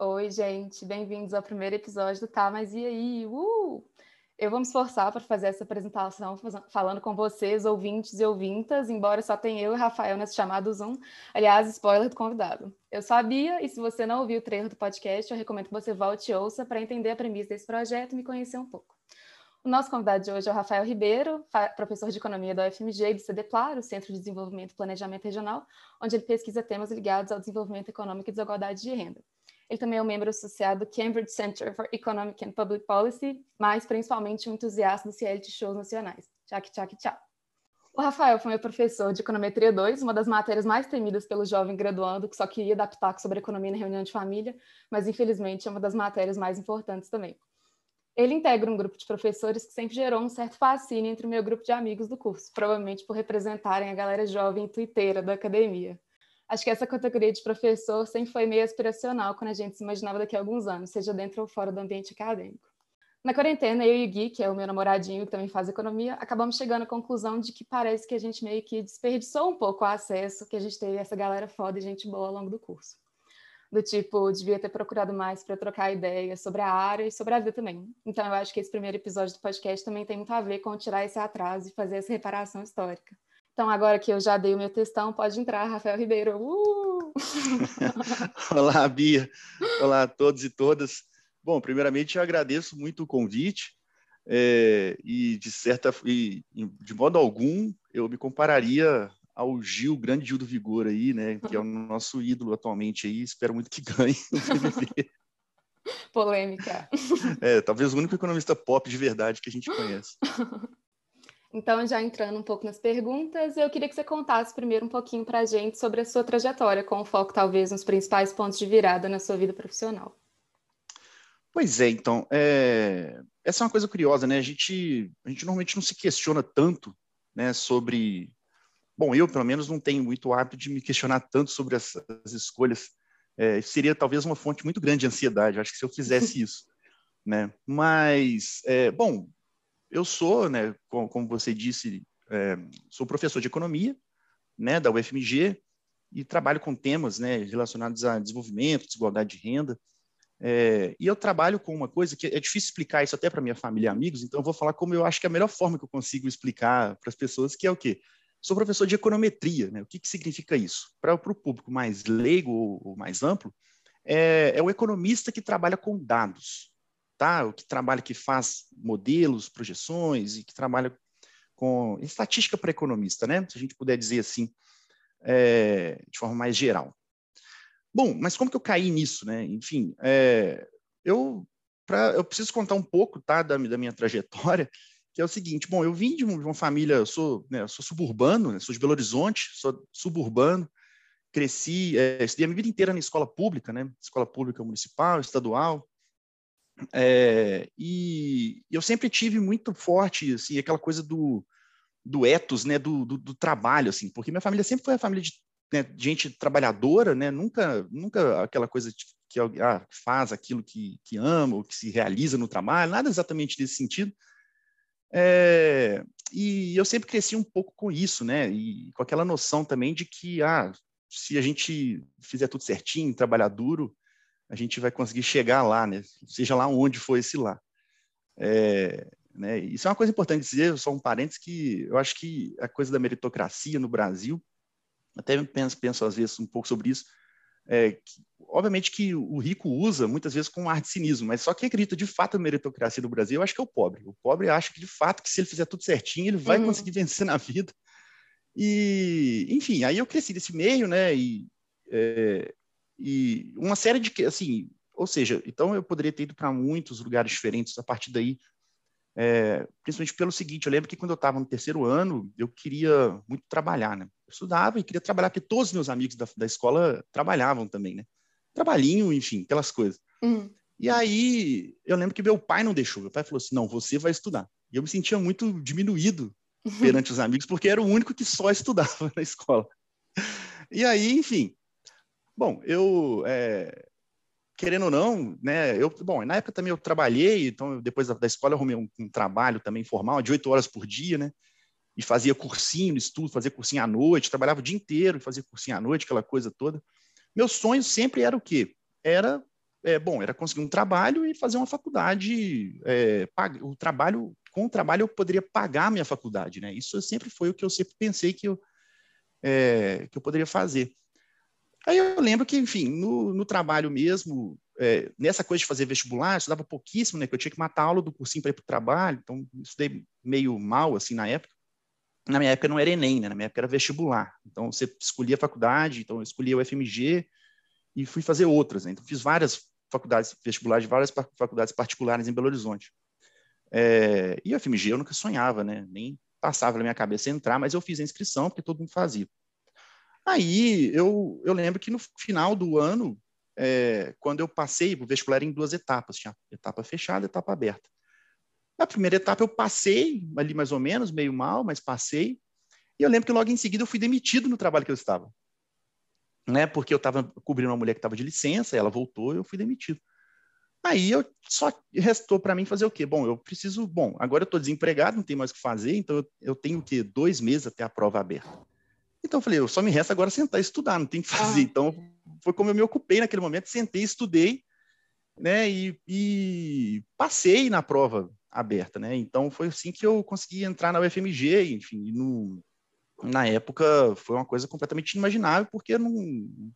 Oi, gente, bem-vindos ao primeiro episódio do Tá, mas e aí? Uh! Eu vou me esforçar para fazer essa apresentação falando com vocês, ouvintes e ouvintas, embora só tenha eu e Rafael nesse chamado Zoom. Aliás, spoiler do convidado. Eu sabia, e se você não ouviu o treino do podcast, eu recomendo que você volte e ouça para entender a premissa desse projeto e me conhecer um pouco. O nosso convidado de hoje é o Rafael Ribeiro, professor de Economia da UFMG e do CDPLAR, o Centro de Desenvolvimento e Planejamento Regional, onde ele pesquisa temas ligados ao desenvolvimento econômico e desigualdade de renda. Ele também é um membro associado do Cambridge Center for Economic and Public Policy, mas principalmente um entusiasta dos reality shows nacionais. Tchac, tchac, tchau. O Rafael foi meu professor de Econometria 2, uma das matérias mais temidas pelo jovem graduando que só queria adaptar sobre economia na reunião de família, mas infelizmente é uma das matérias mais importantes também. Ele integra um grupo de professores que sempre gerou um certo fascínio entre o meu grupo de amigos do curso, provavelmente por representarem a galera jovem e tuiteira da academia acho que essa categoria de professor sempre foi meio aspiracional quando a gente se imaginava daqui a alguns anos, seja dentro ou fora do ambiente acadêmico. Na quarentena, eu e o Gui, que é o meu namoradinho que também faz economia, acabamos chegando à conclusão de que parece que a gente meio que desperdiçou um pouco o acesso que a gente teve a essa galera foda e gente boa ao longo do curso. Do tipo, devia ter procurado mais para trocar ideias sobre a área e sobre a vida também. Então, eu acho que esse primeiro episódio do podcast também tem muito a ver com tirar esse atraso e fazer essa reparação histórica. Então, agora que eu já dei o meu textão, pode entrar, Rafael Ribeiro. Uh! Olá, Bia. Olá a todos e todas. Bom, primeiramente, eu agradeço muito o convite. É, e, de certa e, de modo algum, eu me compararia ao Gil, grande Gil do Vigor aí, né? Que é o nosso ídolo atualmente aí. Espero muito que ganhe Polêmica. É, talvez o único economista pop de verdade que a gente conhece. Então, já entrando um pouco nas perguntas, eu queria que você contasse primeiro um pouquinho para a gente sobre a sua trajetória, com foco talvez nos principais pontos de virada na sua vida profissional. Pois é, então, é... essa é uma coisa curiosa, né? A gente, a gente normalmente não se questiona tanto né, sobre. Bom, eu, pelo menos, não tenho muito hábito de me questionar tanto sobre as, as escolhas. É, seria talvez uma fonte muito grande de ansiedade, acho que se eu fizesse isso. Né? Mas, é, bom, eu sou, né, como, como você disse, é, sou professor de economia, né, da UFMG e trabalho com temas, né, relacionados a desenvolvimento, desigualdade de renda. É, e eu trabalho com uma coisa que é difícil explicar isso até para minha família e amigos, então eu vou falar como eu acho que é a melhor forma que eu consigo explicar para as pessoas, que é o quê? Sou professor de econometria, né? O que, que significa isso? Para o público mais leigo ou, ou mais amplo, é, é o economista que trabalha com dados tá? o que trabalha, que faz modelos, projeções e que trabalha com estatística para economista, né? se a gente puder dizer assim, é, de forma mais geral. Bom, mas como que eu caí nisso? Né? Enfim, é, eu, pra, eu preciso contar um pouco tá, da, da minha trajetória, que é o seguinte, bom, eu vim de uma família, eu sou, né, sou suburbano, né, sou de Belo Horizonte, sou suburbano, cresci, é, estudei a minha vida inteira na escola pública, né, escola pública municipal, estadual, é, e eu sempre tive muito forte assim, aquela coisa do, do ethos, né, do, do, do trabalho, assim, porque minha família sempre foi a família de né, gente trabalhadora, né, nunca, nunca aquela coisa que ah, faz aquilo que, que ama ou que se realiza no trabalho, nada exatamente nesse sentido. É, e eu sempre cresci um pouco com isso, né, e com aquela noção também de que, ah, se a gente fizer tudo certinho, trabalhar duro, a gente vai conseguir chegar lá, né? seja lá onde for esse lá. É, né? Isso é uma coisa importante dizer, só um parênteses, que eu acho que a coisa da meritocracia no Brasil, até penso, penso às vezes um pouco sobre isso, é, que, obviamente que o rico usa muitas vezes com ar de cinismo, mas só quem acredita de fato na meritocracia no Brasil, eu acho que é o pobre. O pobre acha que de fato que se ele fizer tudo certinho, ele vai uhum. conseguir vencer na vida. E, enfim, aí eu cresci nesse meio, né? E é, e uma série de assim, ou seja, então eu poderia ter ido para muitos lugares diferentes a partir daí, é, principalmente pelo seguinte, eu lembro que quando eu estava no terceiro ano, eu queria muito trabalhar, né? Eu estudava e queria trabalhar, porque todos os meus amigos da, da escola trabalhavam também, né? Trabalhinho, enfim, aquelas coisas. Uhum. E aí, eu lembro que meu pai não deixou. Meu pai falou assim: não, você vai estudar. E eu me sentia muito diminuído perante os amigos, porque era o único que só estudava na escola. E aí, enfim, Bom, eu, é, querendo ou não, né, eu, bom, na época também eu trabalhei, então depois da, da escola eu arrumei um, um, trabalho também formal, de oito horas por dia, né, e fazia cursinho estudo, fazia cursinho à noite, trabalhava o dia inteiro, fazia cursinho à noite, aquela coisa toda. Meu sonho sempre era o quê? Era é, bom, era conseguir um trabalho e fazer uma faculdade. É, o trabalho, com o trabalho eu poderia pagar a minha faculdade, né? Isso sempre foi o que eu sempre pensei que eu, é, que eu poderia fazer. Aí eu lembro que, enfim, no, no trabalho mesmo, é, nessa coisa de fazer vestibular, eu estudava pouquíssimo, né? Que eu tinha que matar a aula do cursinho para ir para o trabalho, então estudei meio mal, assim, na época. Na minha época não era Enem, né? Na minha época era vestibular. Então você escolhia a faculdade, então eu escolhia o FMG e fui fazer outras, né? Então fiz várias faculdades vestibulares várias faculdades particulares em Belo Horizonte. É, e o FMG eu nunca sonhava, né? Nem passava na minha cabeça entrar, mas eu fiz a inscrição porque todo mundo fazia. Aí eu, eu lembro que no final do ano, é, quando eu passei, o vestibular em duas etapas, tinha etapa fechada etapa aberta. Na primeira etapa eu passei, ali mais ou menos, meio mal, mas passei. E eu lembro que logo em seguida eu fui demitido no trabalho que eu estava. Né? Porque eu estava cobrindo uma mulher que estava de licença, ela voltou e eu fui demitido. Aí eu só restou para mim fazer o quê? Bom, eu preciso. Bom, agora eu estou desempregado, não tenho mais o que fazer, então eu, eu tenho que dois meses até a prova aberta. Então eu falei, eu só me resta agora sentar e estudar, não tem que fazer. Ah. Então foi como eu me ocupei naquele momento, sentei, estudei, né? E, e, passei na prova aberta, né? Então foi assim que eu consegui entrar na UFMG, enfim, no, na época foi uma coisa completamente inimaginável, porque eu não,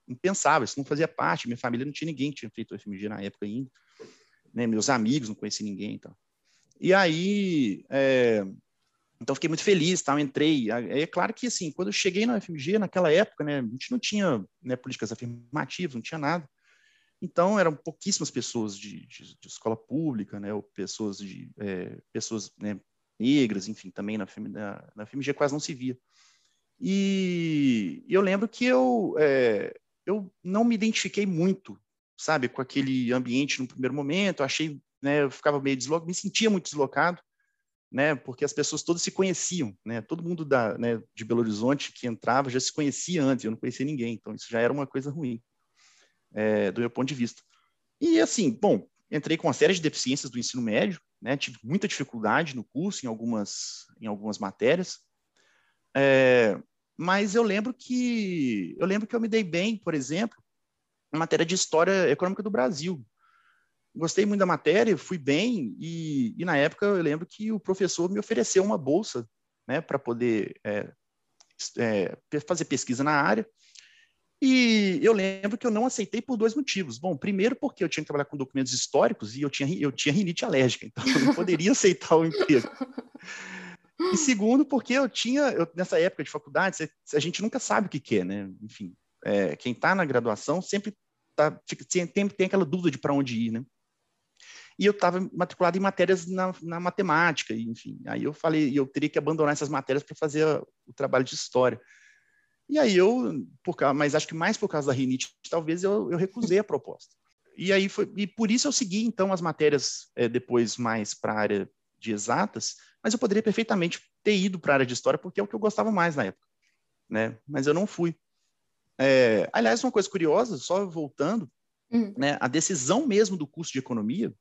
não, pensava, isso não fazia parte, minha família não tinha ninguém que tinha feito UFMG na época ainda, né? meus amigos não conheci ninguém, então. E aí, é, então fiquei muito feliz, tal, entrei. É, claro que assim, quando eu cheguei na UFMG naquela época, né, a gente não tinha né, políticas afirmativas, não tinha nada. Então eram pouquíssimas pessoas de, de, de escola pública, né, ou pessoas de é, pessoas né, negras, enfim, também na, na, na FMG quase não se via. E eu lembro que eu, é, eu não me identifiquei muito, sabe, com aquele ambiente no primeiro momento. Eu achei, né, eu ficava meio deslocado, me sentia muito deslocado, né, porque as pessoas todas se conheciam, né, todo mundo da, né, de Belo Horizonte que entrava já se conhecia antes, eu não conhecia ninguém, então isso já era uma coisa ruim, é, do meu ponto de vista. E assim, bom, entrei com uma série de deficiências do ensino médio, né, tive muita dificuldade no curso em algumas, em algumas matérias, é, mas eu lembro que eu lembro que eu me dei bem, por exemplo, na matéria de história econômica do Brasil. Gostei muito da matéria, fui bem e, e na época eu lembro que o professor me ofereceu uma bolsa, né, para poder é, é, fazer pesquisa na área. E eu lembro que eu não aceitei por dois motivos. Bom, primeiro porque eu tinha que trabalhar com documentos históricos e eu tinha, eu tinha rinite alérgica, então eu não poderia aceitar o emprego. E segundo, porque eu tinha, eu, nessa época de faculdade, a gente nunca sabe o que, que é, né? Enfim, é, quem está na graduação sempre tá, fica, tem, tem aquela dúvida de para onde ir, né? E eu estava matriculado em matérias na, na, matemática, enfim. Aí eu falei, eu teria que abandonar essas matérias para fazer o trabalho de história. E aí eu, por mas acho que mais por causa da rinite, talvez eu, eu recusei a proposta. E aí foi, e por isso eu segui então as matérias é, depois mais para a área de exatas, mas eu poderia perfeitamente ter ido para a área de história, porque é o que eu gostava mais na época, né? Mas eu não fui. É, aliás, uma coisa curiosa, só voltando, uhum. né? A decisão mesmo do curso de economia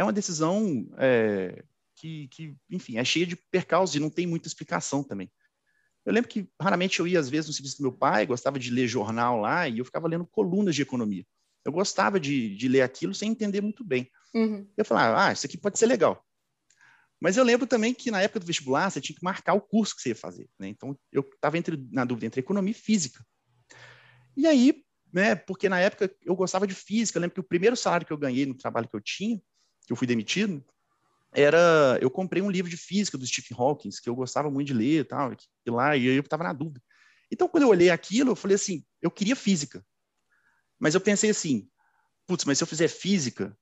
é uma decisão é, que, que, enfim, é cheia de percalços e não tem muita explicação também. Eu lembro que raramente eu ia, às vezes, no serviço do meu pai, gostava de ler jornal lá, e eu ficava lendo colunas de economia. Eu gostava de, de ler aquilo sem entender muito bem. Uhum. Eu falava, ah, isso aqui pode ser legal. Mas eu lembro também que na época do vestibular você tinha que marcar o curso que você ia fazer. Né? Então eu estava na dúvida entre economia e física. E aí, né, porque na época eu gostava de física, eu lembro que o primeiro salário que eu ganhei no trabalho que eu tinha, que eu fui demitido, era eu comprei um livro de física do Stephen Hawking, que eu gostava muito de ler e tal, e lá e eu estava na dúvida. Então quando eu olhei aquilo, eu falei assim, eu queria física. Mas eu pensei assim, putz, mas se eu fizer física,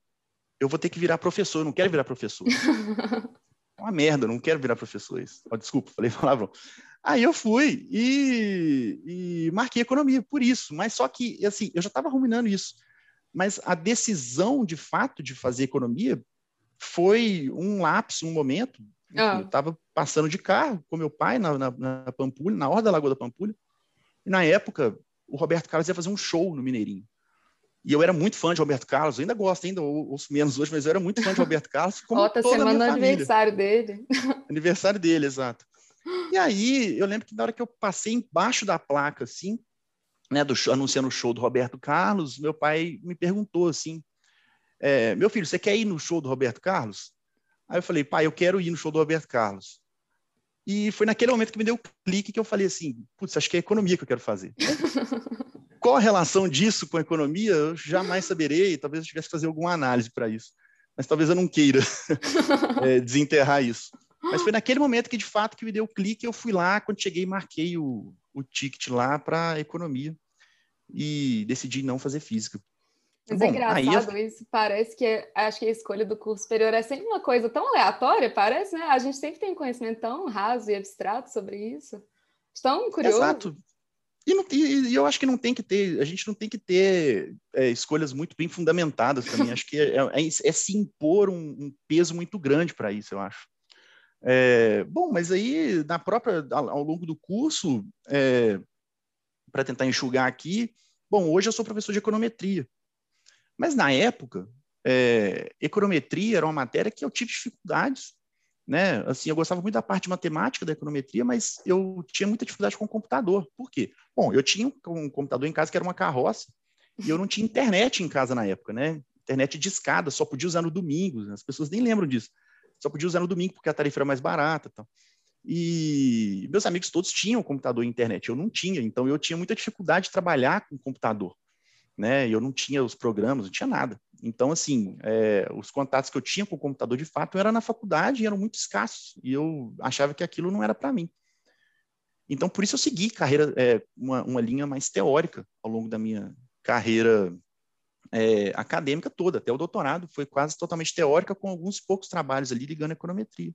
eu vou ter que virar professor, eu não quero virar professor. é uma merda, não quero virar professor. Isso. Oh, desculpa, falei palavrão. Aí eu fui e, e, marquei economia por isso, mas só que, assim, eu já estava ruminando isso. Mas a decisão, de fato, de fazer economia foi um lapso, um momento. Ah. Eu estava passando de carro com meu pai na, na, na Pampulha, na hora da Lagoa da Pampulha, e na época o Roberto Carlos ia fazer um show no Mineirinho. E eu era muito fã de Roberto Carlos, ainda gosto, ainda ouço menos hoje, mas eu era muito fã de Roberto Carlos. Como Outra toda semana a aniversário dele. Aniversário dele, exato. E aí, eu lembro que na hora que eu passei embaixo da placa, assim, né, do show, anunciando o show do Roberto Carlos, meu pai me perguntou assim, é, meu filho, você quer ir no show do Roberto Carlos? Aí eu falei, pai, eu quero ir no show do Roberto Carlos. E foi naquele momento que me deu o clique que eu falei assim, putz, acho que é economia que eu quero fazer. Qual a relação disso com a economia? Eu jamais saberei, talvez eu tivesse que fazer alguma análise para isso. Mas talvez eu não queira é, desenterrar isso. Mas foi naquele momento que, de fato, que me deu o clique, eu fui lá, quando cheguei, marquei o, o ticket lá para economia e decidi não fazer física. Mas é Bom, é engraçado eu... isso, parece que acho que a escolha do curso superior é sempre uma coisa tão aleatória, parece, né? A gente sempre tem um conhecimento tão raso e abstrato sobre isso. Tão curioso. Exato. E, não, e, e, eu acho que não tem que ter, a gente não tem que ter é, escolhas muito bem fundamentadas também. acho que é, é, é, se impor um, um peso muito grande para isso, eu acho. É, bom, mas aí, na própria, ao longo do curso, é, para tentar enxugar aqui, bom, hoje eu sou professor de econometria. Mas na época, é, econometria era uma matéria que eu tive dificuldades, né? Assim, eu gostava muito da parte de matemática da econometria, mas eu tinha muita dificuldade com o computador. Por quê? Bom, eu tinha um computador em casa que era uma carroça e eu não tinha internet em casa na época, né? Internet de escada, só podia usar no domingo. As pessoas nem lembram disso. Só podia usar no domingo porque a tarifa era mais barata, tal. E meus amigos todos tinham computador e internet, eu não tinha, então eu tinha muita dificuldade de trabalhar com computador né? Eu não tinha os programas, não tinha nada. Então, assim, é, os contatos que eu tinha com o computador, de fato, eram na faculdade e eram muito escassos. E eu achava que aquilo não era para mim. Então, por isso eu segui carreira, é, uma, uma linha mais teórica ao longo da minha carreira é, acadêmica toda, até o doutorado, foi quase totalmente teórica, com alguns poucos trabalhos ali ligando a econometria.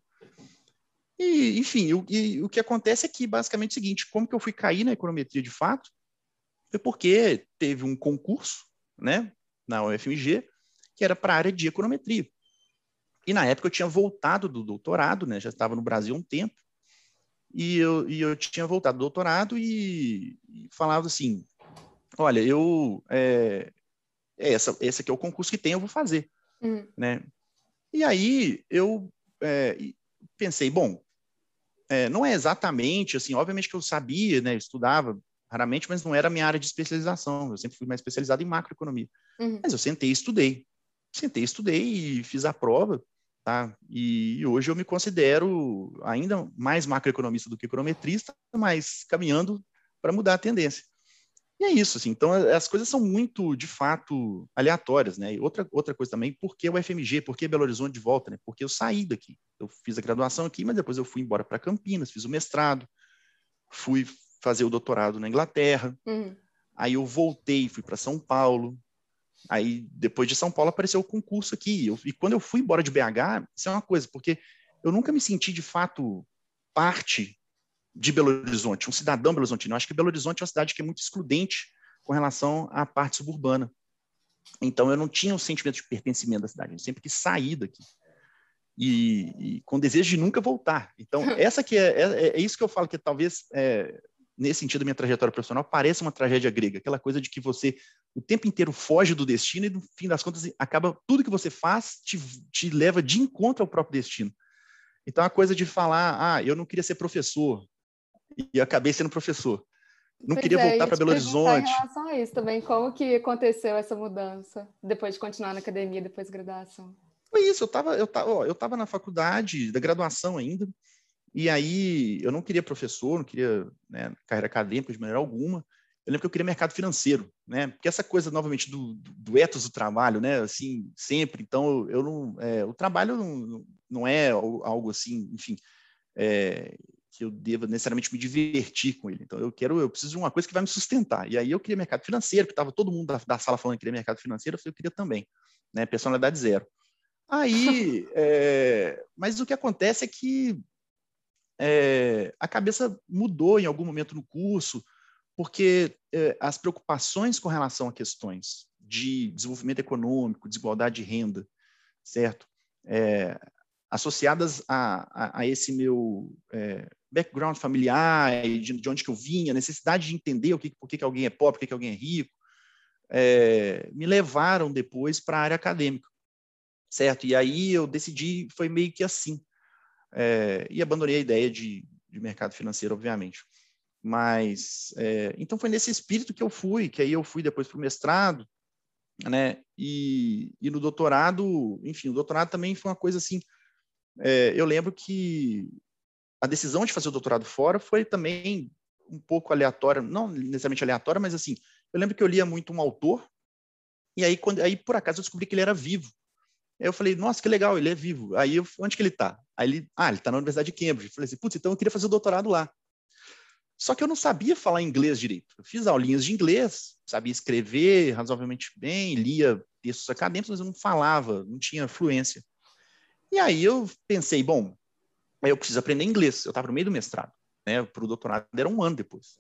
E, enfim, o, e, o que acontece é que, basicamente, é o seguinte, como que eu fui cair na econometria de fato? foi porque teve um concurso, né, na UFMG, que era para a área de econometria. E na época eu tinha voltado do doutorado, né, já estava no Brasil há um tempo, e eu, e eu tinha voltado do doutorado e, e falava assim, olha, eu, é, essa, esse aqui é o concurso que tem, eu vou fazer, uhum. né? E aí eu é, pensei, bom, é, não é exatamente assim, obviamente que eu sabia, né, eu estudava raramente, mas não era a minha área de especialização. Eu sempre fui mais especializado em macroeconomia. Uhum. Mas eu sentei e estudei. Sentei, estudei e fiz a prova, tá? E hoje eu me considero ainda mais macroeconomista do que econometrista, mas caminhando para mudar a tendência. E é isso, assim. Então, as coisas são muito, de fato, aleatórias, né? E outra, outra coisa também, por que o FMG? Por que Belo Horizonte de volta, né? Porque eu saí daqui. Eu fiz a graduação aqui, mas depois eu fui embora para Campinas, fiz o mestrado, fui fazer o doutorado na Inglaterra. Uhum. Aí eu voltei, fui para São Paulo. Aí, depois de São Paulo, apareceu o concurso aqui. Eu, e quando eu fui embora de BH, isso é uma coisa, porque eu nunca me senti, de fato, parte de Belo Horizonte, um cidadão Belo Horizonte. Eu acho que Belo Horizonte é uma cidade que é muito excludente com relação à parte suburbana. Então, eu não tinha um sentimento de pertencimento da cidade. Eu sempre quis sair daqui. E, e, com desejo de nunca voltar. Então, essa que é, é, é, isso que eu falo que talvez é, nesse sentido, minha trajetória profissional parece uma tragédia grega, aquela coisa de que você o tempo inteiro foge do destino e, no fim das contas, acaba tudo que você faz te, te leva de encontro ao próprio destino. Então, a coisa de falar, ah, eu não queria ser professor e acabei sendo professor. Não pois queria é, voltar para Belo Horizonte. Em relação a isso também, como que aconteceu essa mudança depois de continuar na academia, depois da graduação? Foi isso, eu estava eu tava, eu tava na faculdade, da graduação ainda, e aí eu não queria professor, não queria né, carreira acadêmica de maneira alguma. Eu lembro que eu queria mercado financeiro, né? Porque essa coisa novamente do, do ethos do trabalho, né? Assim, sempre. Então eu não, é, o trabalho não, não é algo assim, enfim, é, que eu deva necessariamente me divertir com ele. Então eu quero, eu preciso de uma coisa que vai me sustentar. E aí eu queria mercado financeiro, que estava todo mundo da, da, sala falando que queria mercado financeiro, eu falei, eu queria também, né? Personalidade zero. Aí, é, mas o que acontece é que é, a cabeça mudou em algum momento no curso, porque é, as preocupações com relação a questões de desenvolvimento econômico, desigualdade de renda, certo? É, associadas a, a, a, esse meu é, background familiar, de, de, onde que eu vinha, necessidade de entender o que, por que, que alguém é pobre, por que, que alguém é rico, é, me levaram depois para a área acadêmica, certo? E aí eu decidi, foi meio que assim é, e abandonei a ideia de, de, mercado financeiro, obviamente. Mas, é, então foi nesse espírito que eu fui, que aí eu fui depois para o mestrado, né, E, e no doutorado, enfim, o doutorado também foi uma coisa assim. É, eu lembro que a decisão de fazer o doutorado fora foi também um pouco aleatória, não necessariamente aleatória, mas assim, eu lembro que eu lia muito um autor, e aí, quando, aí por acaso eu descobri que ele era vivo. Aí eu falei, nossa, que legal, ele é vivo. Aí eu, onde que ele está? Aí ele, ah, ele está na Universidade de Cambridge. Falei assim, putz, então eu queria fazer o doutorado lá. Só que eu não sabia falar inglês direito. Eu fiz aulinhas de inglês, sabia escrever razoavelmente bem, lia textos acadêmicos, mas eu não falava, não tinha fluência. E aí eu pensei, bom, eu preciso aprender inglês. Eu estava no meio do mestrado, né? Para o doutorado era um ano depois.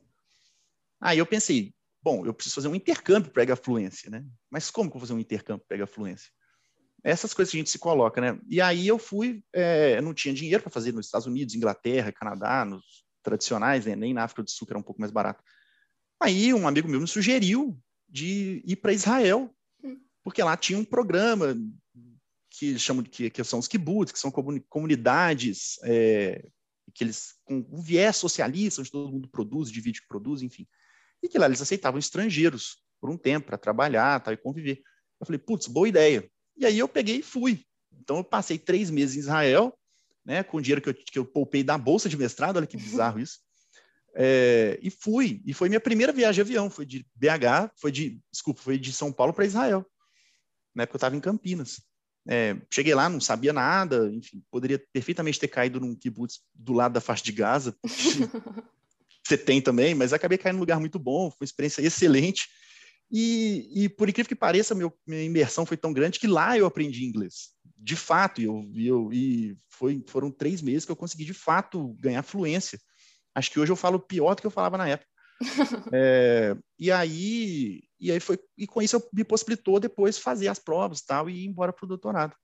Aí eu pensei, bom, eu preciso fazer um intercâmbio para pegar fluência, né? Mas como que eu vou fazer um intercâmbio para pegar fluência? Essas coisas que a gente se coloca, né? E aí eu fui, é, eu não tinha dinheiro para fazer nos Estados Unidos, Inglaterra, Canadá, nos tradicionais, né? nem na África do Sul, que era um pouco mais barato. Aí um amigo meu me sugeriu de ir para Israel, porque lá tinha um programa que chamam de que, que são os kibbutz, que são comunidades é, que eles com um viés socialista, onde todo mundo produz, divide o que produz, enfim. E que lá eles aceitavam estrangeiros por um tempo para trabalhar, tal, e conviver. Eu falei, putz, boa ideia. E aí eu peguei e fui. Então eu passei três meses em Israel, né, com o dinheiro que eu, que eu poupei da bolsa de mestrado, olha que bizarro isso. É, e fui, e foi minha primeira viagem de avião, foi de BH, foi de, desculpa, foi de São Paulo para Israel. Na época eu estava em Campinas. É, cheguei lá, não sabia nada, enfim, poderia perfeitamente ter caído num kibutz do lado da faixa de Gaza. Você tem também, mas acabei caindo num lugar muito bom, foi uma experiência excelente. E, e, por incrível que pareça, meu, minha imersão foi tão grande que lá eu aprendi inglês. De fato, e, eu, eu, e foi, foram três meses que eu consegui, de fato, ganhar fluência. Acho que hoje eu falo pior do que eu falava na época. É, e aí, e aí foi, e com isso eu me possibilitou depois fazer as provas tal e ir embora para o doutorado.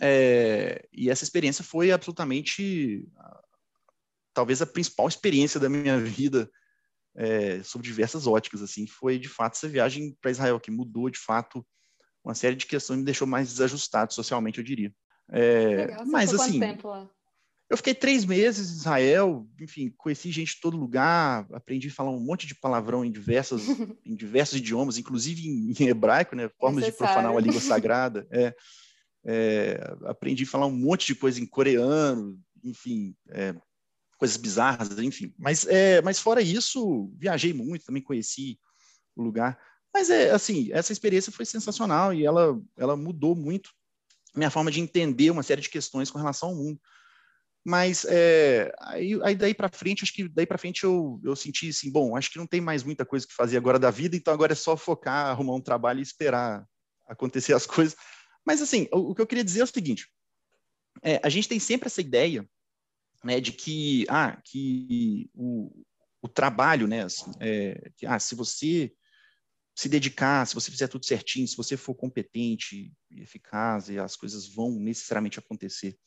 É, e essa experiência foi absolutamente, talvez a principal experiência da minha vida é, sob diversas óticas, assim, foi de fato essa viagem para Israel, que mudou de fato uma série de questões, me deixou mais desajustado socialmente, eu diria. É, Legal, mas assim, eu fiquei três meses em Israel, enfim, conheci gente de todo lugar, aprendi a falar um monte de palavrão em diversas, em diversos idiomas, inclusive em, hebraico, né, formas de profanar a língua sagrada. É, é, aprendi a falar um monte de coisa em coreano, enfim, é, coisas bizarras, enfim. Mas, é, mas fora isso, viajei muito, também conheci o lugar. Mas é assim, essa experiência foi sensacional e ela, ela mudou muito minha forma de entender uma série de questões com relação ao mundo. Mas é, aí, aí, daí para frente, acho que daí para frente eu, eu senti assim, bom, acho que não tem mais muita coisa que fazer agora da vida, então agora é só focar, arrumar um trabalho e esperar acontecer as coisas. Mas assim, o, o que eu queria dizer é o seguinte: é, a gente tem sempre essa ideia né, de que, ah, que o, o trabalho, né, assim, é, que, ah, se você se dedicar, se você fizer tudo certinho, se você for competente e eficaz, e as coisas vão necessariamente acontecer.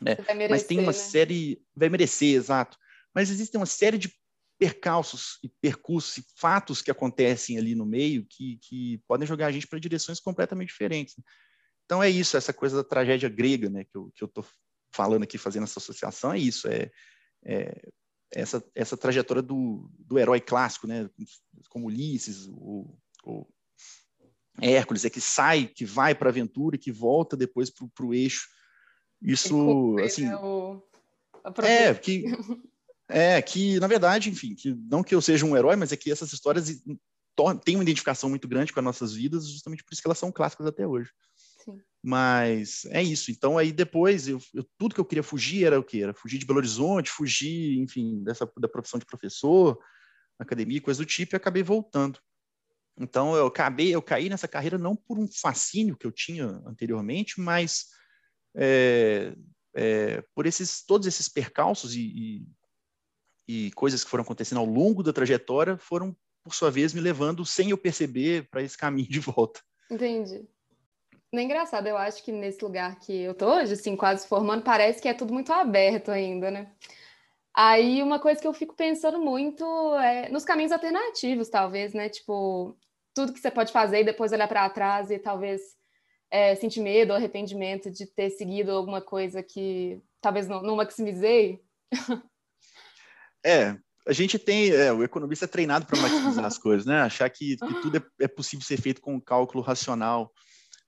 Né? Merecer, Mas tem uma né? série, vai merecer, exato. Mas existem uma série de percalços e percursos e fatos que acontecem ali no meio que, que podem jogar a gente para direções completamente diferentes. Então é isso, essa coisa da tragédia grega, né, que eu que eu tô falando aqui, fazendo essa associação, é isso, é, é essa, essa trajetória do, do herói clássico, né, como Ulisses, o, o Hércules, é que sai, que vai para a aventura e que volta depois para o eixo. Isso, assim... Né, o... É, que... É, que, na verdade, enfim, que não que eu seja um herói, mas é que essas histórias têm uma identificação muito grande com as nossas vidas, justamente por isso que elas são clássicas até hoje. Mas é isso. Então, aí depois, eu, eu, tudo que eu queria fugir era o quê? Era fugir de Belo Horizonte, fugir, enfim, dessa, da profissão de professor, academia, coisa do tipo, e acabei voltando. Então, eu acabei, eu caí nessa carreira não por um fascínio que eu tinha anteriormente, mas é, é, por esses, todos esses percalços e, e, e coisas que foram acontecendo ao longo da trajetória foram, por sua vez, me levando, sem eu perceber, para esse caminho de volta. Entendi. É engraçado, eu acho que nesse lugar que eu tô hoje, assim, quase formando, parece que é tudo muito aberto ainda, né? Aí uma coisa que eu fico pensando muito é nos caminhos alternativos, talvez, né? Tipo, tudo que você pode fazer e depois olhar para trás e talvez é, sentir medo ou arrependimento de ter seguido alguma coisa que talvez não, não maximizei. É, a gente tem, é, o economista é treinado para maximizar as coisas, né? Achar que, que tudo é, é, possível ser feito com um cálculo racional.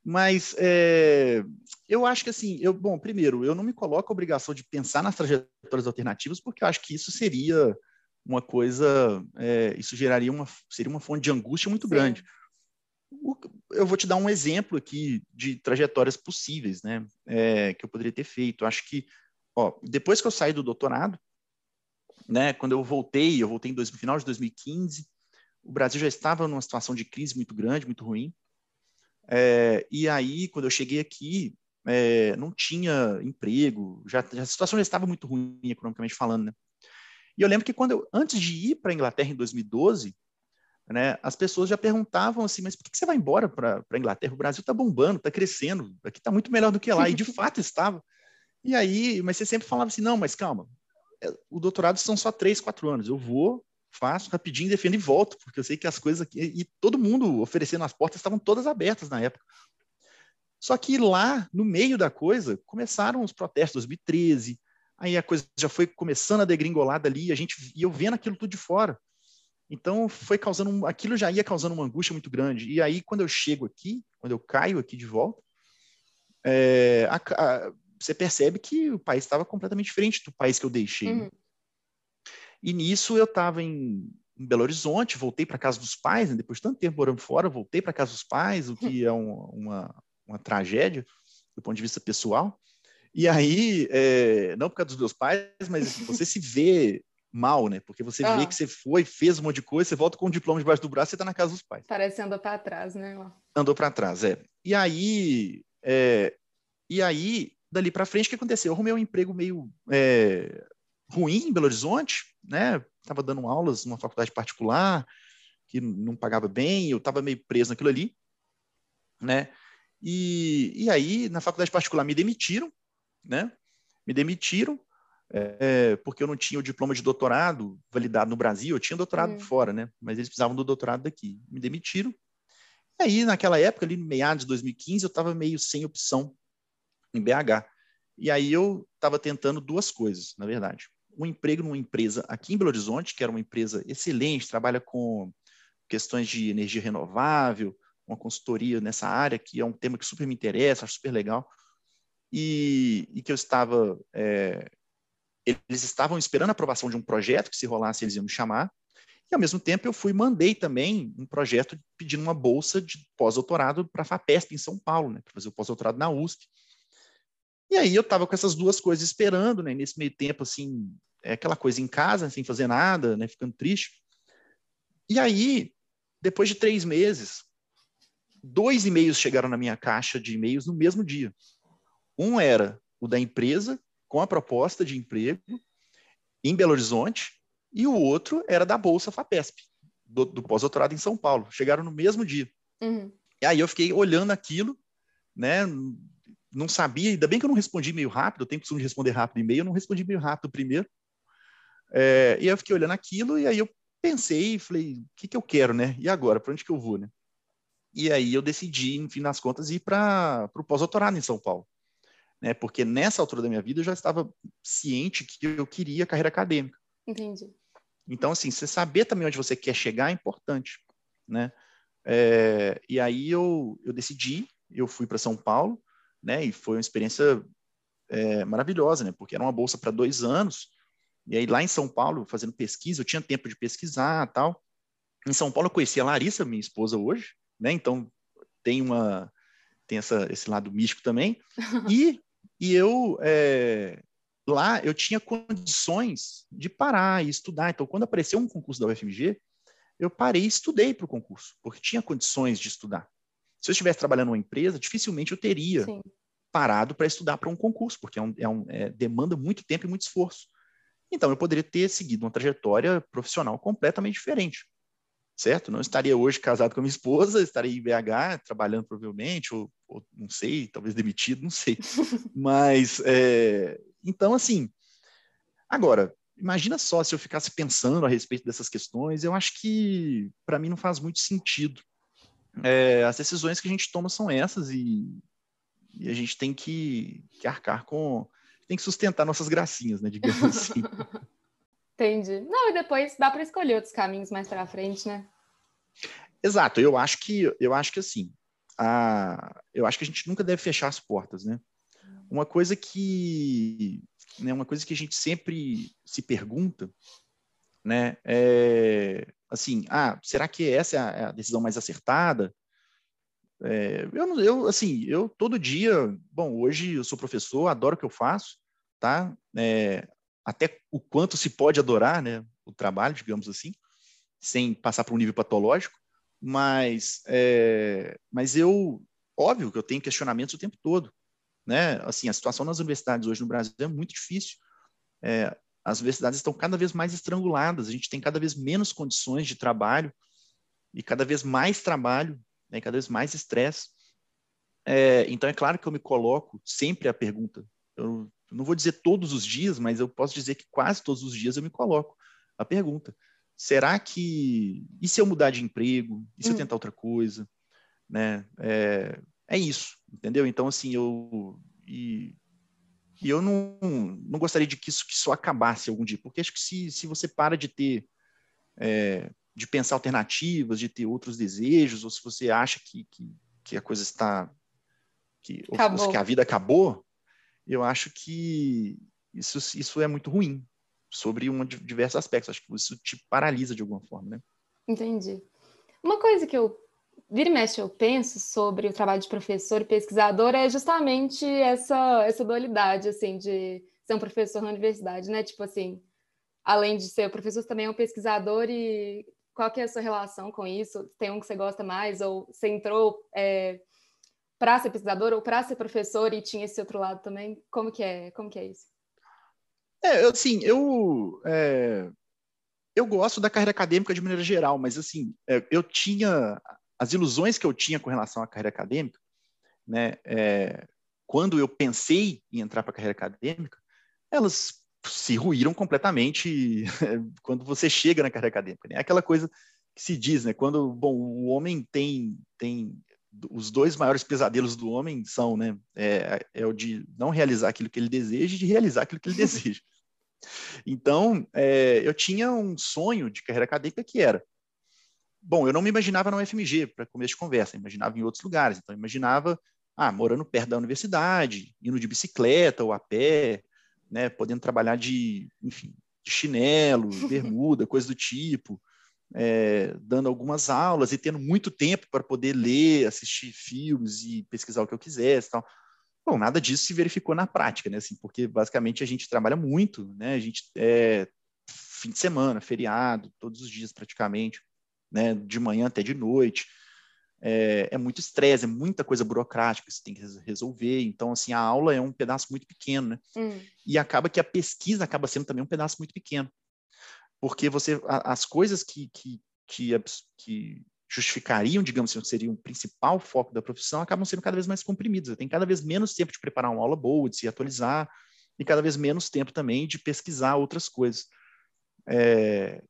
Mas é, eu acho que assim, eu, bom, primeiro, eu não me coloco a obrigação de pensar nas trajetórias alternativas, porque eu acho que isso seria uma coisa, é, isso geraria uma, seria uma fonte de angústia muito Sim. grande. Eu vou te dar um exemplo aqui de trajetórias possíveis, né, é, que eu poderia ter feito. Acho que, ó, depois que eu saí do doutorado, né, quando eu voltei, eu voltei em final de 2015, o Brasil já estava numa situação de crise muito grande, muito ruim. É, e aí, quando eu cheguei aqui, é, não tinha emprego, já, já, a situação já estava muito ruim economicamente falando, né? E eu lembro que quando eu, antes de ir para a Inglaterra em 2012, né, as pessoas já perguntavam assim, mas por que você vai embora para a Inglaterra? O Brasil está bombando, está crescendo, aqui está muito melhor do que lá, e de fato estava. E aí, mas você sempre falava assim, não, mas calma, é, o doutorado são só três, quatro anos, eu vou, faço rapidinho, defendo e volto, porque eu sei que as coisas aqui, e todo mundo oferecendo as portas estavam todas abertas na época. Só que lá, no meio da coisa, começaram os protestos 2013, aí a coisa já foi começando a degringolar dali, a gente e eu vendo aquilo tudo de fora. Então foi causando um, aquilo já ia causando uma angústia muito grande. E aí quando eu chego aqui, quando eu caio aqui de volta, é, a, a, você percebe que o país estava completamente diferente do país que eu deixei. Uhum. E nisso eu estava em, em, Belo Horizonte, voltei para casa dos pais, né? depois de tanto tempo morando fora, voltei para casa dos pais, o que é um, uma, uma tragédia do ponto de vista pessoal. E aí, é, não por causa dos meus pais, mas assim, você se vê mal, né? Porque você ah. vê que você foi, fez um monte de coisa, você volta com um diploma debaixo do braço e está na casa dos pais. Parece andou para trás, né? Andou para trás, é. E aí, é, e aí, dali para frente, o que aconteceu? Eu arrumei um emprego meio é, ruim em Belo Horizonte, né? Tava dando aulas numa faculdade particular que não pagava bem, eu estava meio preso naquilo ali, né? E, e aí, na faculdade particular, me demitiram, né? Me demitiram é, porque eu não tinha o diploma de doutorado validado no Brasil, eu tinha doutorado hum. fora, né? Mas eles precisavam do doutorado daqui. Me demitiram. E aí, naquela época, ali no meados de 2015, eu estava meio sem opção em BH. E aí eu estava tentando duas coisas, na verdade. Um emprego numa empresa aqui em Belo Horizonte, que era uma empresa excelente, trabalha com questões de energia renovável, uma consultoria nessa área, que é um tema que super me interessa, acho super legal e, e que eu estava. É, eles estavam esperando a aprovação de um projeto que, se rolasse, eles iam me chamar. E, ao mesmo tempo, eu fui mandei também um projeto pedindo uma bolsa de pós-doutorado para a FAPESP, em São Paulo, né, para fazer o pós-doutorado na USP. E aí eu estava com essas duas coisas esperando, né? Nesse meio tempo, assim, é aquela coisa em casa, sem fazer nada, né? Ficando triste. E aí, depois de três meses, dois e-mails chegaram na minha caixa de e-mails no mesmo dia. Um era o da empresa, com a proposta de emprego em Belo Horizonte, e o outro era da Bolsa FAPESP, do, do pós-doutorado em São Paulo. Chegaram no mesmo dia. Uhum. E aí eu fiquei olhando aquilo, né? Não sabia, ainda bem que eu não respondi meio rápido, eu tenho costume de responder rápido e-mail, eu não respondi meio rápido primeiro. É, e aí eu fiquei olhando aquilo, e aí eu pensei e falei, o que, que eu quero, né? E agora, para onde que eu vou, né? E aí eu decidi, no fim das contas, ir para o pós-doutorado em São Paulo né? Porque nessa altura da minha vida eu já estava ciente que eu queria carreira acadêmica. Entendi. Então, assim, você saber também onde você quer chegar é importante, né? É, e aí eu, eu decidi, eu fui para São Paulo, né? E foi uma experiência é, maravilhosa, né? Porque era uma bolsa para dois anos. E aí lá em São Paulo, fazendo pesquisa, eu tinha tempo de pesquisar tal. Em São Paulo eu conheci a Larissa, minha esposa hoje, né? Então tem uma tem essa, esse lado místico também. E e eu, é, lá, eu tinha condições de parar e estudar. Então, quando apareceu um concurso da UFMG, eu parei e estudei para o concurso, porque tinha condições de estudar. Se eu estivesse trabalhando numa empresa, dificilmente eu teria Sim. parado para estudar para um concurso, porque é um, é um, é, demanda muito tempo e muito esforço. Então, eu poderia ter seguido uma trajetória profissional completamente diferente certo? Não estaria hoje casado com a minha esposa, estaria em BH, trabalhando provavelmente, ou, ou não sei, talvez demitido, não sei. Mas, é, então, assim, agora, imagina só se eu ficasse pensando a respeito dessas questões, eu acho que, para mim, não faz muito sentido. É, as decisões que a gente toma são essas e, e a gente tem que, que arcar com, tem que sustentar nossas gracinhas, né, digamos assim. Entendi. Não, e depois dá para escolher outros caminhos mais para frente, né? Exato. Eu acho que eu acho que assim, a, eu acho que a gente nunca deve fechar as portas, né? Uma coisa que, né, uma coisa que a gente sempre se pergunta, né, é assim, ah, será que essa é a, é decisão mais acertada? É, eu, eu, assim, eu todo dia, bom, hoje eu sou professor, adoro o que eu faço, tá? É, até o quanto se pode adorar, né, o trabalho, digamos assim, sem passar para um nível patológico, mas, é, mas eu, óbvio que eu tenho questionamentos o tempo todo, né? Assim, a situação nas universidades hoje no Brasil é muito difícil. É, as universidades estão cada vez mais estranguladas, a gente tem cada vez menos condições de trabalho e cada vez mais trabalho, né, cada vez mais estresse. É, então, é claro que eu me coloco sempre a pergunta. Eu não vou dizer todos os dias, mas eu posso dizer que quase todos os dias eu me coloco a pergunta: será que. E se eu mudar de emprego? E se hum. eu tentar outra coisa? Né? É, é isso, entendeu? Então, assim, eu. E, e eu não, não gostaria de que isso, que isso acabasse algum dia, porque acho que se, se você para de ter. É, de pensar alternativas, de ter outros desejos, ou se você acha que, que, que a coisa está. Que, ou, que a vida acabou, eu acho que isso, isso é muito ruim sobre um diversos aspectos. Acho que isso te paralisa de alguma forma, né? Entendi. Uma coisa que eu vira e mexe eu penso sobre o trabalho de professor e pesquisador é justamente essa essa dualidade assim de ser um professor na universidade, né? Tipo assim, além de ser professor, você também é um pesquisador e qual que é a sua relação com isso? Tem um que você gosta mais ou você entrou é, para ser pesquisador ou para ser professor e tinha esse outro lado também? Como que é? Como que é isso? É, assim, eu é, eu gosto da carreira acadêmica de maneira geral, mas assim, é, eu tinha as ilusões que eu tinha com relação à carreira acadêmica, né? É, quando eu pensei em entrar para a carreira acadêmica, elas se ruíram completamente quando você chega na carreira acadêmica. Né? Aquela coisa que se diz, né? Quando bom, o homem tem tem os dois maiores pesadelos do homem são, né, é, é, o de não realizar aquilo que ele deseja e de realizar aquilo que ele deseja. Então, é, eu tinha um sonho de carreira acadêmica que era, bom, eu não me imaginava na UFMG para começo de conversa, eu imaginava em outros lugares. Então, eu imaginava, ah, morando perto da universidade, indo de bicicleta ou a pé, né, podendo trabalhar de, enfim, de chinelo, bermuda, coisa do tipo é, dando algumas aulas e tendo muito tempo para poder ler, assistir filmes e pesquisar o que eu quisesse, tal. Bom, nada disso se verificou na prática, né? Assim, porque basicamente a gente trabalha muito, né? A gente é fim de semana, feriado, todos os dias praticamente, né? De manhã até de noite. É, é muito estresse, é muita coisa burocrática que você tem que resolver. Então, assim, a aula é um pedaço muito pequeno, né? Hum. E acaba que a pesquisa acaba sendo também um pedaço muito pequeno porque você as coisas que, que, que, que justificariam, digamos assim, seriam o principal foco da profissão, acabam sendo cada vez mais comprimidas. Você tem cada vez menos tempo de preparar uma aula boa, de se atualizar, e cada vez menos tempo também de pesquisar outras coisas. É,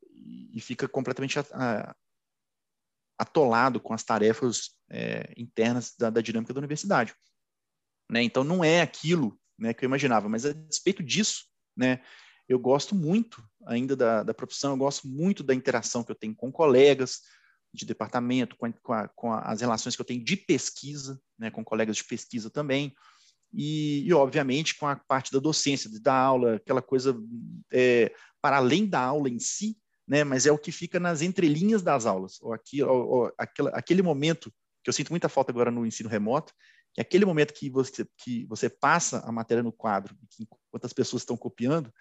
e fica completamente atolado com as tarefas é, internas da, da, dinâmica da universidade. Né? Então, não é aquilo né, que eu imaginava, mas a despeito disso, né, eu gosto muito ainda da, da profissão, eu gosto muito da interação que eu tenho com colegas de departamento, com, a, com, a, com as relações que eu tenho de pesquisa, né, com colegas de pesquisa também, e, e, obviamente com a parte da docência, dar aula, aquela coisa é, para além da aula em si, né, mas é o que fica nas entrelinhas das aulas, ou, aqui, ou, ou aquele, aquele momento que eu sinto muita falta agora no ensino remoto, é aquele momento que você, que você passa a matéria no quadro, enquanto as pessoas estão copiando,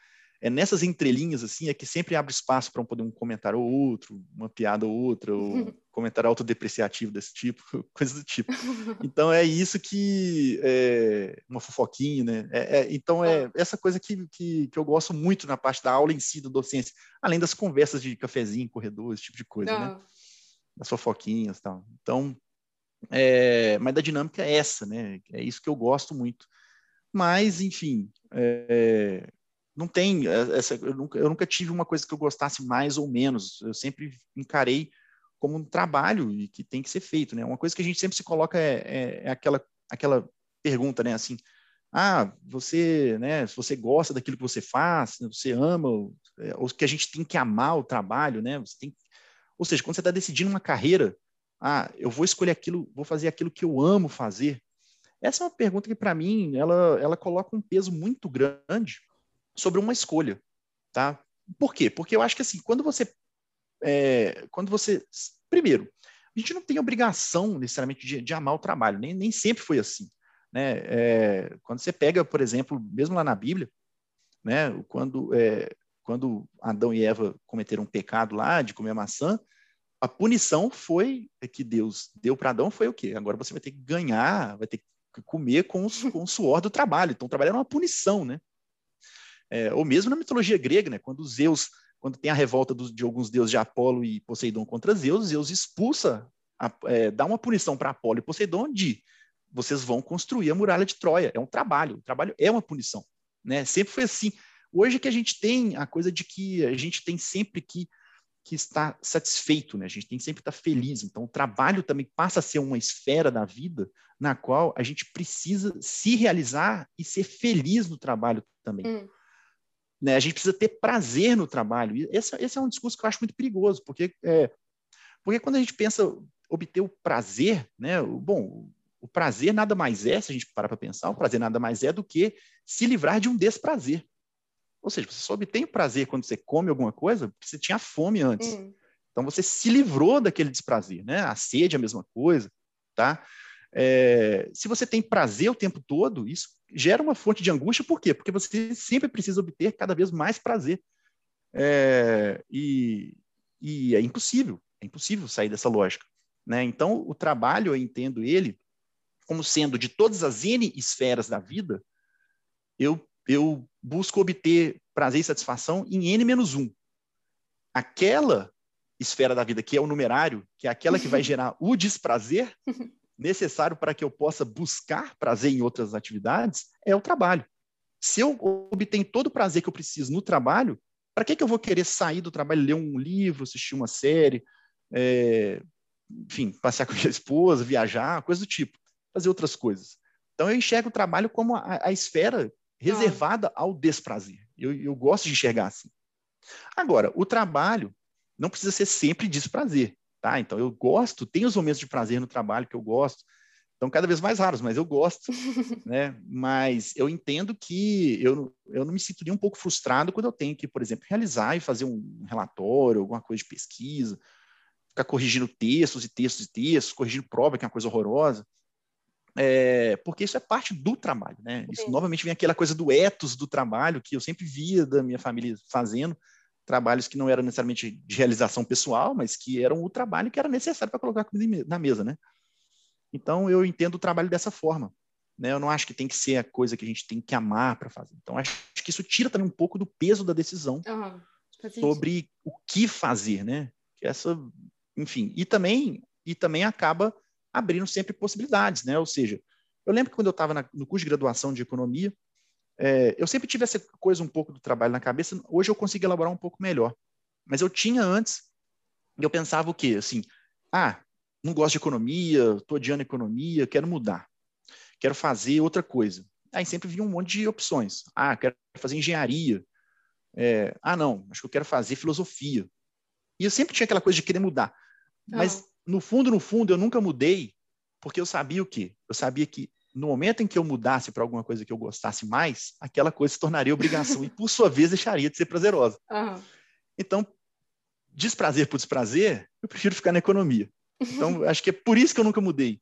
é nessas entrelinhas assim é que sempre abre espaço para um poder um comentário ou outro, uma piada ou outra, ou um comentário autodepreciativo desse tipo, coisa do tipo. Então é isso que é uma fofoquinha, né? É, é, então é essa coisa que, que, que, eu gosto muito na parte da aula em si, da docência, além das conversas de cafezinho, corredor, esse tipo de coisa, né? Das fofoquinhas, tal. Então, é, mas da dinâmica é essa, né? É isso que eu gosto muito. Mas, enfim, é, não tem é, essa, eu nunca, eu nunca tive uma coisa que eu gostasse mais ou menos. Eu sempre encarei como um trabalho e que tem que ser feito, né? Uma coisa que a gente sempre se coloca é, é, é aquela aquela pergunta, né? Assim, ah, você, né, se você gosta daquilo que você faz, você ama, é, ou que a gente tem que amar o trabalho, né? Você tem, ou seja, quando você está decidindo uma carreira, ah, eu vou escolher aquilo, vou fazer aquilo que eu amo fazer. Essa é uma pergunta que para mim ela, ela coloca um peso muito grande sobre uma escolha, tá? Por quê? Porque eu acho que assim, quando você, é, quando você, primeiro, a gente não tem obrigação necessariamente de, de amar o trabalho, nem, nem sempre foi assim. Né? É, quando você pega, por exemplo, mesmo lá na Bíblia, né, quando, é, quando Adão e Eva cometeram um pecado lá de comer maçã, a punição foi que Deus deu para Adão foi o quê? Agora você vai ter que ganhar, vai ter que comer com, os, com o suor do trabalho. Então, o trabalho era uma punição, né? É, ou mesmo na mitologia grega, né? Quando Zeus quando tem a revolta do, de alguns deuses de Apolo e Poseidon contra Zeus, Zeus expulsa, a, é, dá uma punição para Apolo e Poseidon de vocês vão construir a muralha de Troia. É um trabalho, o trabalho é uma punição. Né? Sempre foi assim. Hoje que a gente tem a coisa de que a gente tem sempre que, que estar satisfeito, né? a gente tem sempre que estar feliz. Então, o trabalho também passa a ser uma esfera da vida na qual a gente precisa se realizar e ser feliz no trabalho também. Hum. Né? A gente precisa ter prazer no trabalho. E esse, esse é um discurso que eu acho muito perigoso, porque, é, porque quando a gente pensa obter o prazer, né? Bom, o prazer nada mais é, se a gente parar para pensar, o prazer nada mais é do que se livrar de um desprazer. Ou seja, você só obtém o prazer quando você come alguma coisa porque você tinha fome antes. Hum. Então você se livrou daquele desprazer, né? A sede é a mesma coisa, tá? É, se você tem prazer o tempo todo, isso gera uma fonte de angústia, por quê? Porque você sempre precisa obter cada vez mais prazer. É, e, e, é impossível, é impossível sair dessa lógica. Né? Então, o trabalho, eu entendo ele como sendo de todas as N esferas da vida, eu, eu busco obter prazer e satisfação em N menos um. Aquela esfera da vida que é o numerário, que é aquela que vai gerar o desprazer, necessário para que eu possa buscar prazer em outras atividades é o trabalho. Se eu obtenho todo o prazer que eu preciso no trabalho, para que, que eu vou querer sair do trabalho, ler um livro, assistir uma série, é, enfim, passear com a minha esposa, viajar, coisa do tipo, fazer outras coisas. Então eu enxergo o trabalho como a, a esfera reservada ao desprazer. Eu, eu gosto de enxergar assim. Agora, o trabalho não precisa ser sempre desprazer. Tá? Então eu gosto, tem os momentos de prazer no trabalho que eu gosto, então cada vez mais raros, mas eu gosto, né? Mas eu entendo que eu, eu não me sinto nem um pouco frustrado quando eu tenho que, por exemplo, realizar e fazer um relatório, alguma coisa de pesquisa, ficar corrigindo textos e textos e textos, corrigindo prova, que é uma coisa horrorosa. É, porque isso é parte do trabalho, né? Isso novamente vem aquela coisa do ethos do trabalho que eu sempre via da minha família fazendo, trabalhos que não eram necessariamente de realização pessoal, mas que eram o trabalho que era necessário para colocar comida na mesa, né? Então, eu entendo o trabalho dessa forma. Né? Eu não acho que tem que ser a coisa que a gente tem que amar para fazer. Então, acho que isso tira também um pouco do peso da decisão uhum. sobre o que fazer, né? Essa, enfim, e também e também acaba abrindo sempre possibilidades, né? Ou seja, eu lembro que quando eu estava no curso de graduação de economia, é, eu sempre tive essa coisa um pouco do trabalho na cabeça, hoje eu consigo elaborar um pouco melhor. Mas eu tinha antes, eu pensava o quê? Assim, ah, não gosto de economia, estou odiando economia, quero mudar, quero fazer outra coisa. Aí sempre vinha um monte de opções. Ah, quero fazer engenharia. É, ah, não, acho que eu quero fazer filosofia. E eu sempre tinha aquela coisa de querer mudar. Mas, ah. no fundo, no fundo, eu nunca mudei, porque eu sabia o quê? Eu sabia que no momento em que eu mudasse para alguma coisa que eu gostasse mais, aquela coisa se tornaria obrigação e, por sua vez, deixaria de ser prazerosa. Uhum. Então, desprazer por desprazer, eu prefiro ficar na economia. Então, acho que é por isso que eu nunca mudei.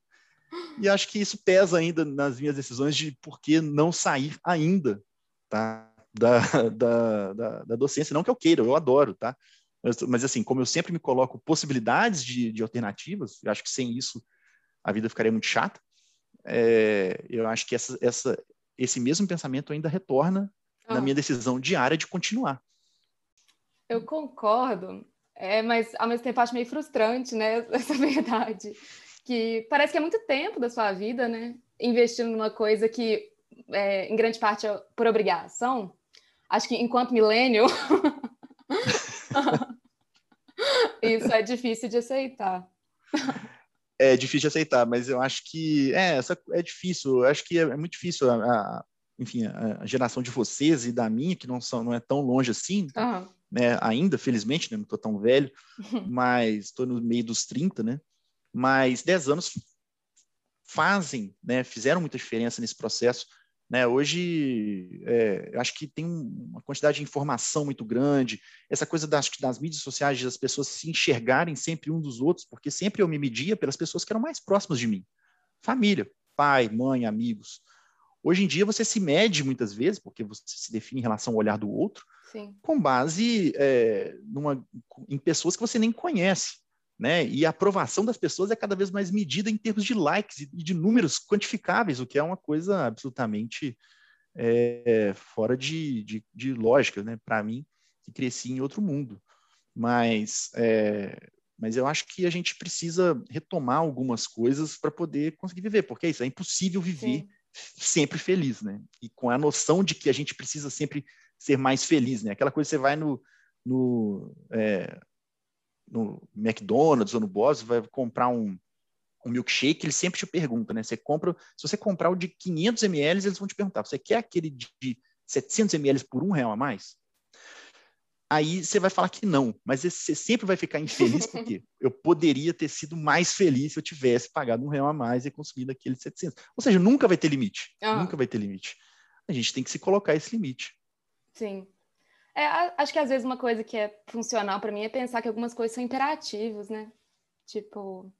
E acho que isso pesa ainda nas minhas decisões de por que não sair ainda tá? da, da, da, da docência. Não que eu queira, eu adoro, tá? Mas, mas, assim, como eu sempre me coloco possibilidades de, de alternativas, eu acho que sem isso a vida ficaria muito chata é, eu acho que essa, essa, esse mesmo pensamento ainda retorna ah. na minha decisão diária de continuar. Eu concordo, é, mas ao mesmo tempo acho meio frustrante, né, essa verdade, que parece que é muito tempo da sua vida, né, investindo numa coisa que, é, em grande parte, é por obrigação. Acho que enquanto milênio, isso é difícil de aceitar é difícil de aceitar, mas eu acho que é, essa, é difícil, eu acho que é, é muito difícil a, a, enfim, a, geração de vocês e da minha, que não, são, não é tão longe assim, uhum. né, ainda, felizmente, né, não estou tão velho, mas estou no meio dos 30, né? Mas 10 anos fazem, né, fizeram muita diferença nesse processo. Né? Hoje, é, eu acho que tem uma quantidade de informação muito grande, essa coisa das, das mídias sociais, das pessoas se enxergarem sempre um dos outros, porque sempre eu me media pelas pessoas que eram mais próximas de mim. Família, pai, mãe, amigos. Hoje em dia você se mede muitas vezes, porque você se define em relação ao olhar do outro, Sim. com base é, numa, em pessoas que você nem conhece. Né? E a aprovação das pessoas é cada vez mais medida em termos de likes e de números quantificáveis, o que é uma coisa absolutamente é, fora de, de, de, lógica, né? Para mim, que cresci em outro mundo. Mas, é, mas eu acho que a gente precisa retomar algumas coisas para poder conseguir viver, porque é isso, é impossível viver Sim. sempre feliz, né? E com a noção de que a gente precisa sempre ser mais feliz, né? Aquela coisa que você vai no, no é, no McDonald's ou no Boss, vai comprar um, um milkshake, eles sempre te perguntam, né? Você compra, se você comprar o de 500 ml, eles vão te perguntar, você quer aquele de 700 ml por um real a mais? Aí você vai falar que não, mas você sempre vai ficar infeliz porque eu poderia ter sido mais feliz se eu tivesse pagado um real a mais e consumido aquele 700. Ou seja, nunca vai ter limite, uhum. nunca vai ter limite. A gente tem que se colocar esse limite. Sim. É, acho que às vezes uma coisa que é funcional para mim é pensar que algumas coisas são imperativos, né? Tipo,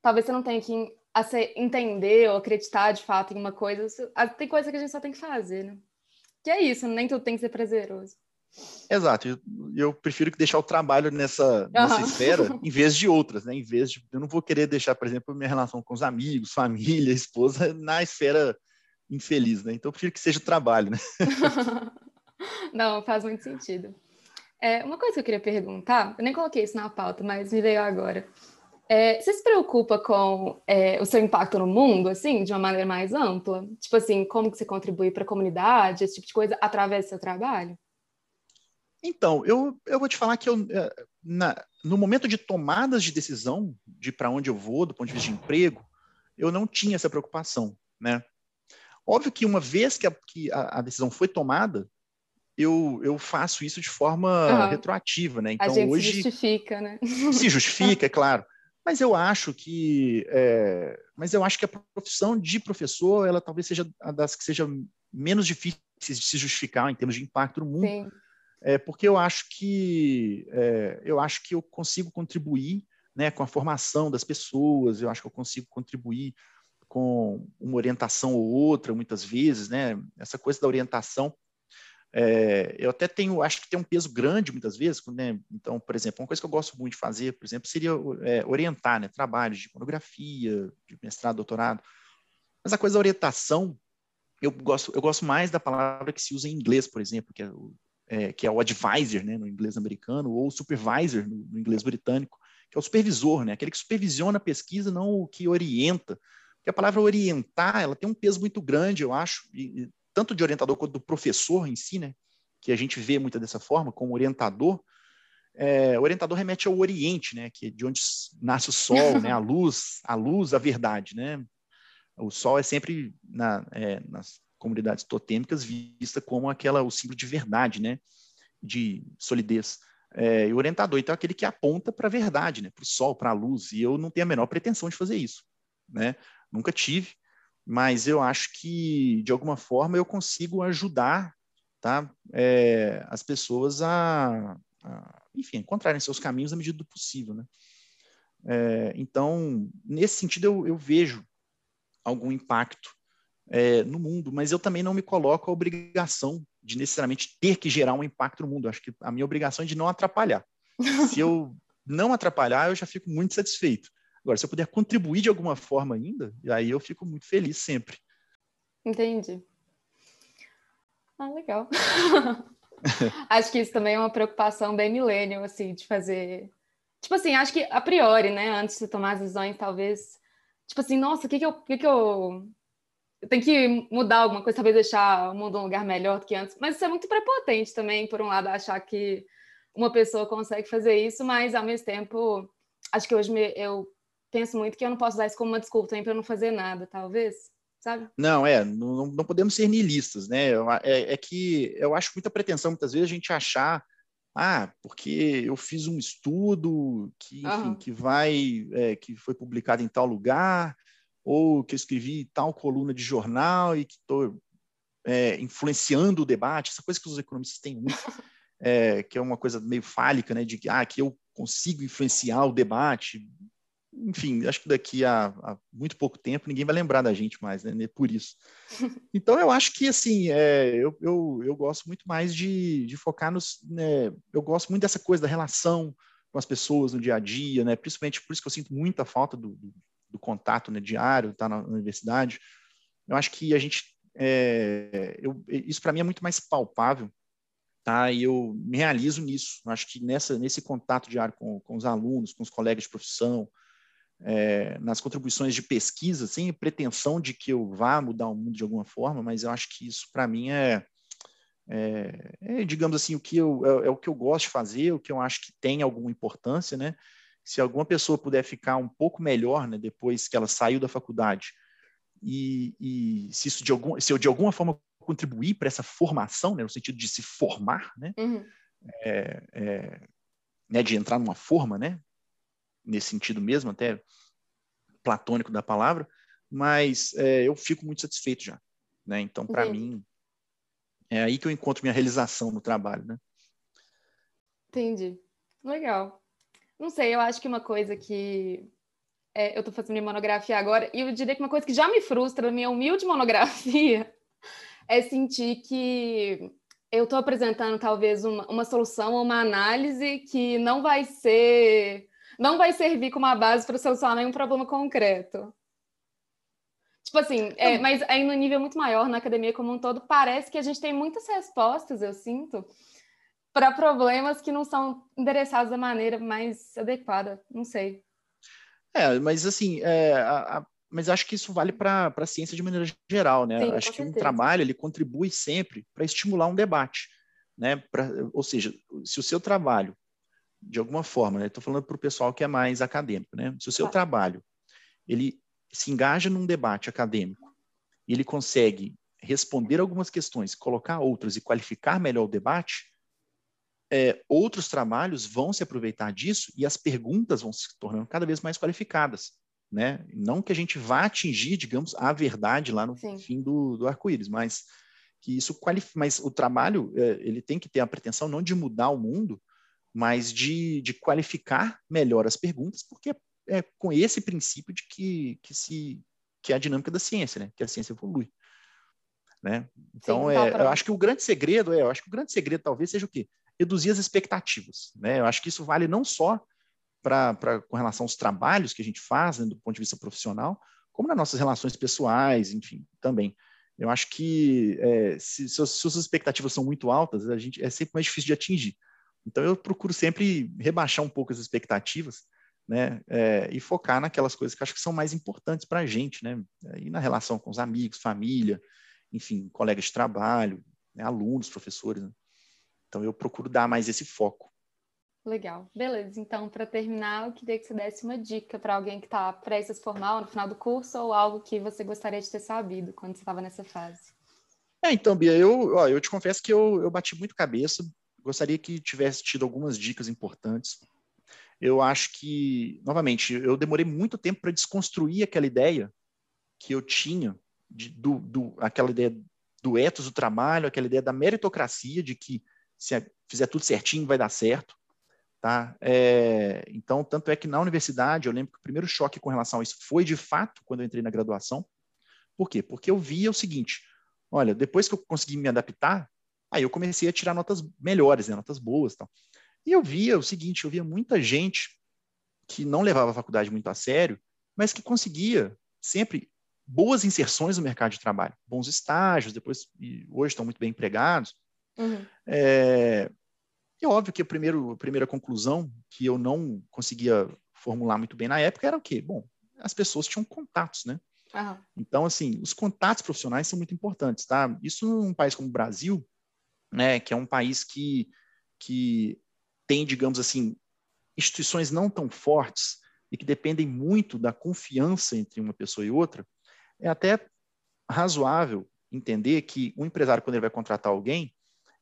talvez você não tenha que entender ou acreditar de fato em uma coisa. Tem coisa que a gente só tem que fazer, né? Que é isso, nem tudo tem que ser prazeroso. Exato, eu, eu prefiro que deixar o trabalho nessa, nessa uhum. esfera em vez de outras, né? Em vez de eu não vou querer deixar, por exemplo, minha relação com os amigos, família, esposa na esfera infeliz, né? Então eu prefiro que seja o trabalho, né? Não, faz muito sentido. É, uma coisa que eu queria perguntar, eu nem coloquei isso na pauta, mas me veio agora. É, você se preocupa com é, o seu impacto no mundo, assim, de uma maneira mais ampla? Tipo assim, como que você contribui para a comunidade, esse tipo de coisa, através do seu trabalho? Então, eu, eu vou te falar que eu, é, na, no momento de tomadas de decisão de para onde eu vou, do ponto de vista de emprego, eu não tinha essa preocupação, né? Óbvio que uma vez que a, que a, a decisão foi tomada, eu, eu faço isso de forma uhum. retroativa, né? Então, a gente hoje, se justifica, né? Se justifica, é claro. Mas eu acho que, é, mas eu acho que a profissão de professor, ela talvez seja a das que seja menos difíceis de se justificar em termos de impacto no mundo, Sim. É, porque eu acho que é, eu acho que eu consigo contribuir, né, com a formação das pessoas. Eu acho que eu consigo contribuir com uma orientação ou outra, muitas vezes, né? Essa coisa da orientação é, eu até tenho, acho que tem um peso grande muitas vezes, né? então, por exemplo, uma coisa que eu gosto muito de fazer, por exemplo, seria é, orientar né? trabalhos de monografia, de mestrado, doutorado. Mas a coisa da orientação, eu gosto, eu gosto mais da palavra que se usa em inglês, por exemplo, que é o, é, que é o advisor, né, no inglês americano, ou supervisor no, no, inglês britânico, que é o supervisor, né, aquele que supervisiona a pesquisa, não o que orienta. Porque a palavra orientar, ela tem um peso muito grande, eu acho, e, tanto de orientador quanto do professor em si, né? Que a gente vê muito dessa forma, como orientador. É, orientador remete ao Oriente, né? Que é de onde nasce o Sol, né? A luz, a luz, a verdade, né? O Sol é sempre na, é, nas comunidades totêmicas vista como aquela o símbolo de verdade, né? De solidez. É, e o orientador então é aquele que aponta para a verdade, né? Para o Sol, para a luz. E eu não tenho a menor pretensão de fazer isso, né? Nunca tive mas eu acho que, de alguma forma, eu consigo ajudar tá? É, as pessoas a, a, enfim, encontrarem seus caminhos na medida do possível. Né? É, então, nesse sentido, eu, eu vejo algum impacto é, no mundo, mas eu também não me coloco a obrigação de necessariamente ter que gerar um impacto no mundo. Eu acho que a minha obrigação é de não atrapalhar. Se eu não atrapalhar, eu já fico muito satisfeito. Agora, se eu puder contribuir de alguma forma ainda, aí eu fico muito feliz sempre. Entendi. Ah, legal. acho que isso também é uma preocupação bem milênio, assim, de fazer. Tipo assim, acho que a priori, né, antes de tomar as decisões, talvez. Tipo assim, nossa, o que que eu. Que que eu... eu tenho que mudar alguma coisa, talvez deixar o mundo um lugar melhor do que antes. Mas isso é muito prepotente também, por um lado, achar que uma pessoa consegue fazer isso, mas ao mesmo tempo, acho que hoje eu penso muito que eu não posso dar isso como uma desculpa também para não fazer nada, talvez. sabe? Não, é, não, não podemos ser nihilistas, né? É, é, que eu acho muita pretensão, muitas vezes, a gente achar, ah, porque eu fiz um estudo que, enfim, uhum. que vai, é, que foi publicado em tal lugar, ou que eu escrevi tal coluna de jornal e que estou é, influenciando o debate, essa coisa que os economistas têm muito, é, que é uma coisa meio fálica, né, de que, ah, que eu consigo influenciar o debate, enfim, acho que daqui a, a, muito pouco tempo ninguém vai lembrar da gente mais, né? por isso. Então, eu acho que, assim, é, eu, eu, eu gosto muito mais de, de focar nos. Né, eu gosto muito dessa coisa da relação com as pessoas no dia a dia, né? Principalmente por isso que eu sinto muita falta do, do, do contato né, diário, estar tá na, universidade. Eu acho que a gente. É, eu, isso para mim é muito mais palpável tá? E eu me realizo nisso. Acho que nessa, nesse contato diário com, com os alunos, com os colegas de profissão, é, nas contribuições de pesquisa, sem pretensão de que eu vá mudar o mundo de alguma forma, mas eu acho que isso para mim é, é, é, digamos assim, o que eu, é, é, o que eu gosto de fazer, o que eu acho que tem alguma importância, né? Se alguma pessoa puder ficar um pouco melhor, né, depois que ela saiu da faculdade, e, e se isso de algum, se eu de alguma forma contribuir para essa formação, né, no sentido de se formar, né, uhum. é, é, né, de entrar numa forma, né, nesse sentido mesmo, até platônico da palavra, mas é, eu fico muito satisfeito já. Né? Então, para mim, é aí que eu encontro minha realização no trabalho. Né? Entendi. Legal. Não sei, eu acho que uma coisa que é, eu estou fazendo minha monografia agora, e eu diria que uma coisa que já me frustra na minha humilde monografia é sentir que eu estou apresentando talvez uma, uma solução, uma análise que não vai ser não vai servir como uma base para solucionar nenhum problema concreto. Tipo assim, é, mas aí no nível muito maior, na academia como um todo, parece que a gente tem muitas respostas, eu sinto, para problemas que não são endereçados da maneira mais adequada. Não sei. É, mas assim, é, a, a, mas acho que isso vale para a ciência de maneira geral, né? Sim, acho que certeza. um trabalho ele contribui sempre para estimular um debate, né? Pra, ou seja, se o seu trabalho de alguma forma, né? Estou falando para o pessoal que é mais acadêmico, né? Se o seu trabalho ele se engaja num debate acadêmico e ele consegue responder algumas questões, colocar outras e qualificar melhor o debate, é, outros trabalhos vão se aproveitar disso e as perguntas vão se tornando cada vez mais qualificadas, né? Não que a gente vá atingir, digamos, a verdade lá no Sim. fim do, do arco-íris, mas que isso qualifica, mas o trabalho é, ele tem que ter a pretensão não de mudar o mundo, mas de, de qualificar melhor as perguntas, porque é, é com esse princípio de que, que, se, que é a dinâmica da ciência, né? que a ciência evolui. Né? Então, Sim, é, eu acho que o grande segredo é, eu acho que o grande segredo talvez seja o quê? Reduzir as expectativas. Né? Eu acho que isso vale não só para com relação aos trabalhos que a gente faz né, do ponto de vista profissional, como nas nossas relações pessoais, enfim, também. Eu acho que é, se, se, se as expectativas são muito altas, a gente é sempre mais difícil de atingir. Então, eu procuro sempre rebaixar um pouco as expectativas, né? É, e focar naquelas coisas que acho que são mais importantes para a gente, né? E na relação com os amigos, família, enfim, colegas de trabalho, né? alunos, professores. Né? Então, eu procuro dar mais esse foco. Legal. Beleza. Então, para terminar, eu queria que você desse uma dica para alguém que está prestes a se formar no final do curso ou algo que você gostaria de ter sabido quando você estava nessa fase. É, então, Bia, eu, ó, eu te confesso que eu, eu bati muito cabeça gostaria que tivesse tido algumas dicas importantes. Eu acho que, novamente, eu demorei muito tempo para desconstruir aquela ideia que eu tinha, de, do, do, aquela ideia do ethos do trabalho, aquela ideia da meritocracia, de que se fizer tudo certinho vai dar certo. Tá? É, então, tanto é que na universidade, eu lembro que o primeiro choque com relação a isso foi, de fato, quando eu entrei na graduação. Por quê? Porque eu via o seguinte, olha, depois que eu consegui me adaptar, Aí eu comecei a tirar notas melhores, né, notas boas, tal. E eu via o seguinte, eu via muita gente que não levava a faculdade muito a sério, mas que conseguia sempre boas inserções no mercado de trabalho, bons estágios, depois e hoje estão muito bem empregados. Uhum. É, é óbvio que a, primeiro, a primeira conclusão que eu não conseguia formular muito bem na época era o quê? Bom, as pessoas tinham contatos, né? Uhum. Então, assim, os contatos profissionais são muito importantes, tá? Isso num país como o Brasil, né, que é um país que, que tem, digamos assim, instituições não tão fortes e que dependem muito da confiança entre uma pessoa e outra, é até razoável entender que o empresário, quando ele vai contratar alguém,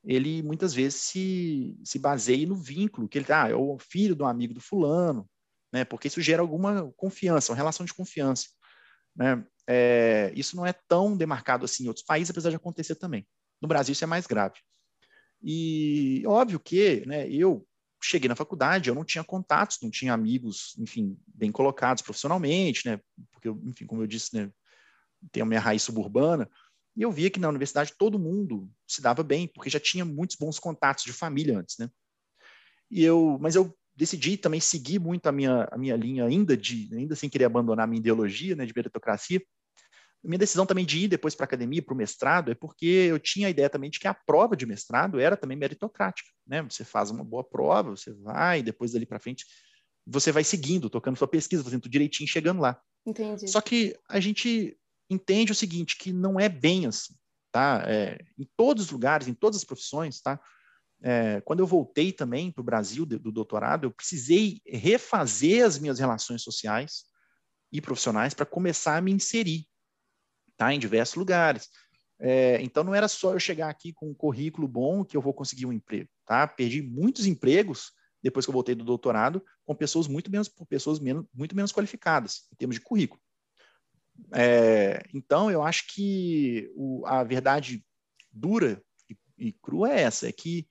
ele muitas vezes se, se baseia no vínculo, que ele ah, é o filho do amigo do fulano, né? Porque isso gera alguma confiança, uma relação de confiança, né? É, isso não é tão demarcado assim em outros países, apesar de acontecer também. No Brasil isso é mais grave. E óbvio que, né? Eu cheguei na faculdade, eu não tinha contatos, não tinha amigos, enfim, bem colocados profissionalmente, né? Porque, enfim, como eu disse, né? Tenho a minha raiz suburbana. E eu via que na universidade todo mundo se dava bem, porque já tinha muitos bons contatos de família antes, né? E eu, mas eu decidi também seguir muito a minha, a minha linha ainda de, ainda sem querer abandonar a minha ideologia, né, de meritocracia. Minha decisão também de ir depois para a academia, para o mestrado, é porque eu tinha a ideia também de que a prova de mestrado era também meritocrática, né? Você faz uma boa prova, você vai, depois dali para frente, você vai seguindo, tocando sua pesquisa, fazendo tudo direitinho, chegando lá. Entendi. Só que a gente entende o seguinte, que não é bem assim, tá? É, em todos os lugares, em todas as profissões, tá? É, quando eu voltei também para o Brasil do, do doutorado, eu precisei refazer as minhas relações sociais e profissionais para começar a me inserir, tá? Em diversos lugares. É, então não era só eu chegar aqui com um currículo bom que eu vou conseguir um emprego, tá? Perdi muitos empregos depois que eu voltei do doutorado com pessoas muito menos, pessoas menos, muito menos qualificadas em termos de currículo. É, então, eu acho que o, a verdade dura e, e, crua é essa, é que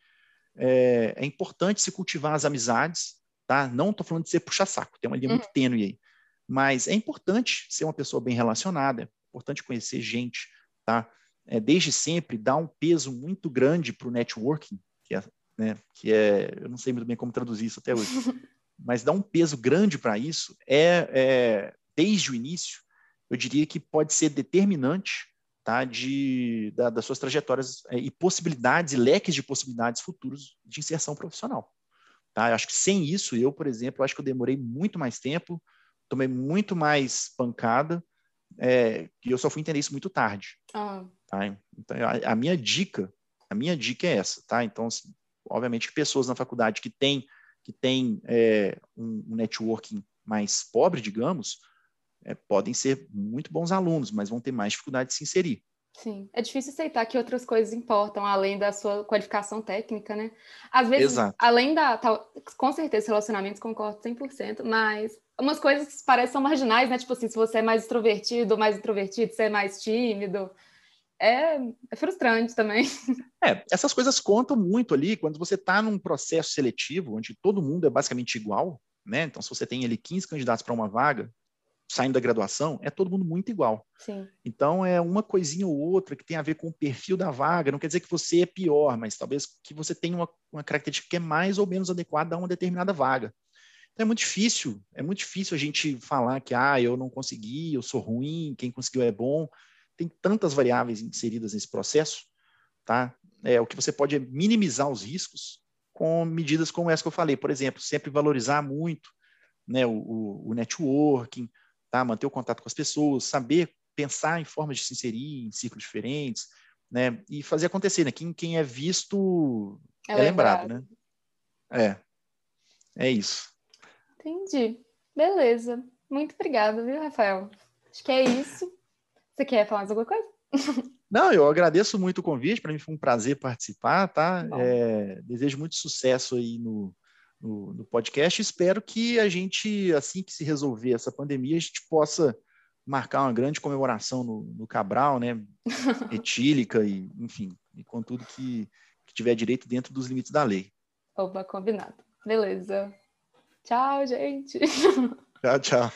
é, é, importante se cultivar as amizades, tá? Não estou falando de ser puxa-saco, tem uma linha uhum. muito tênue aí, mas é importante ser uma pessoa bem relacionada, importante conhecer gente, tá? É, desde sempre, dá um peso muito grande para o networking, que é, né, que é, eu não sei muito bem como traduzir isso até hoje, mas dá um peso grande para isso, é, é, desde o início, eu diria que pode ser determinante tá, de, da, das suas trajetórias é, e possibilidades, e leques de possibilidades futuros de inserção profissional. Tá? Eu acho que sem isso, eu, por exemplo, acho que eu demorei muito mais tempo, tomei muito mais pancada, é, e eu só fui entender isso muito tarde. Ah. Tá? Então, a, a, minha dica, a minha dica é essa, tá? Então, assim, obviamente que pessoas na faculdade que têm que tem, é, um, um networking mais pobre, digamos, é, podem ser muito bons alunos, mas vão ter mais dificuldade de se inserir. Sim, é difícil aceitar que outras coisas importam além da sua qualificação técnica, né? Às vezes, Exato. além da. Tal, com certeza, relacionamentos concordo 100%, mas umas coisas que parecem marginais, né? Tipo assim, se você é mais extrovertido ou mais introvertido, se é mais tímido. É, é frustrante também. É, essas coisas contam muito ali quando você está num processo seletivo onde todo mundo é basicamente igual, né? Então, se você tem ali 15 candidatos para uma vaga, saindo da graduação, é todo mundo muito igual. Sim. Então, é uma coisinha ou outra que tem a ver com o perfil da vaga. Não quer dizer que você é pior, mas talvez que você tenha uma, uma característica que é mais ou menos adequada a uma determinada vaga. Então, é muito difícil, é muito difícil a gente falar que, ah, eu não consegui, eu sou ruim, quem conseguiu é bom. Tem tantas variáveis inseridas nesse processo, tá? É, o que você pode é minimizar os riscos com medidas como essa que eu falei. Por exemplo, sempre valorizar muito né, o, o, o networking, tá? manter o contato com as pessoas, saber pensar em formas de se inserir em ciclos diferentes, né? E fazer acontecer, né? Quem, quem é visto é, é lembrado, lembrado, né? É. É isso. Entendi. Beleza. Muito obrigada, viu, Rafael? Acho que é isso. Você quer falar mais alguma coisa? Não, eu agradeço muito o convite. Para mim foi um prazer participar, tá? É, desejo muito sucesso aí no, no, no, podcast. Espero que a gente, assim que se resolver essa pandemia, a gente possa marcar uma grande comemoração no, no Cabral, né? Etílica e, enfim, e com tudo que, que tiver direito dentro dos limites da lei. Opa, combinado. Beleza. Tchau, gente. Tchau, tchau.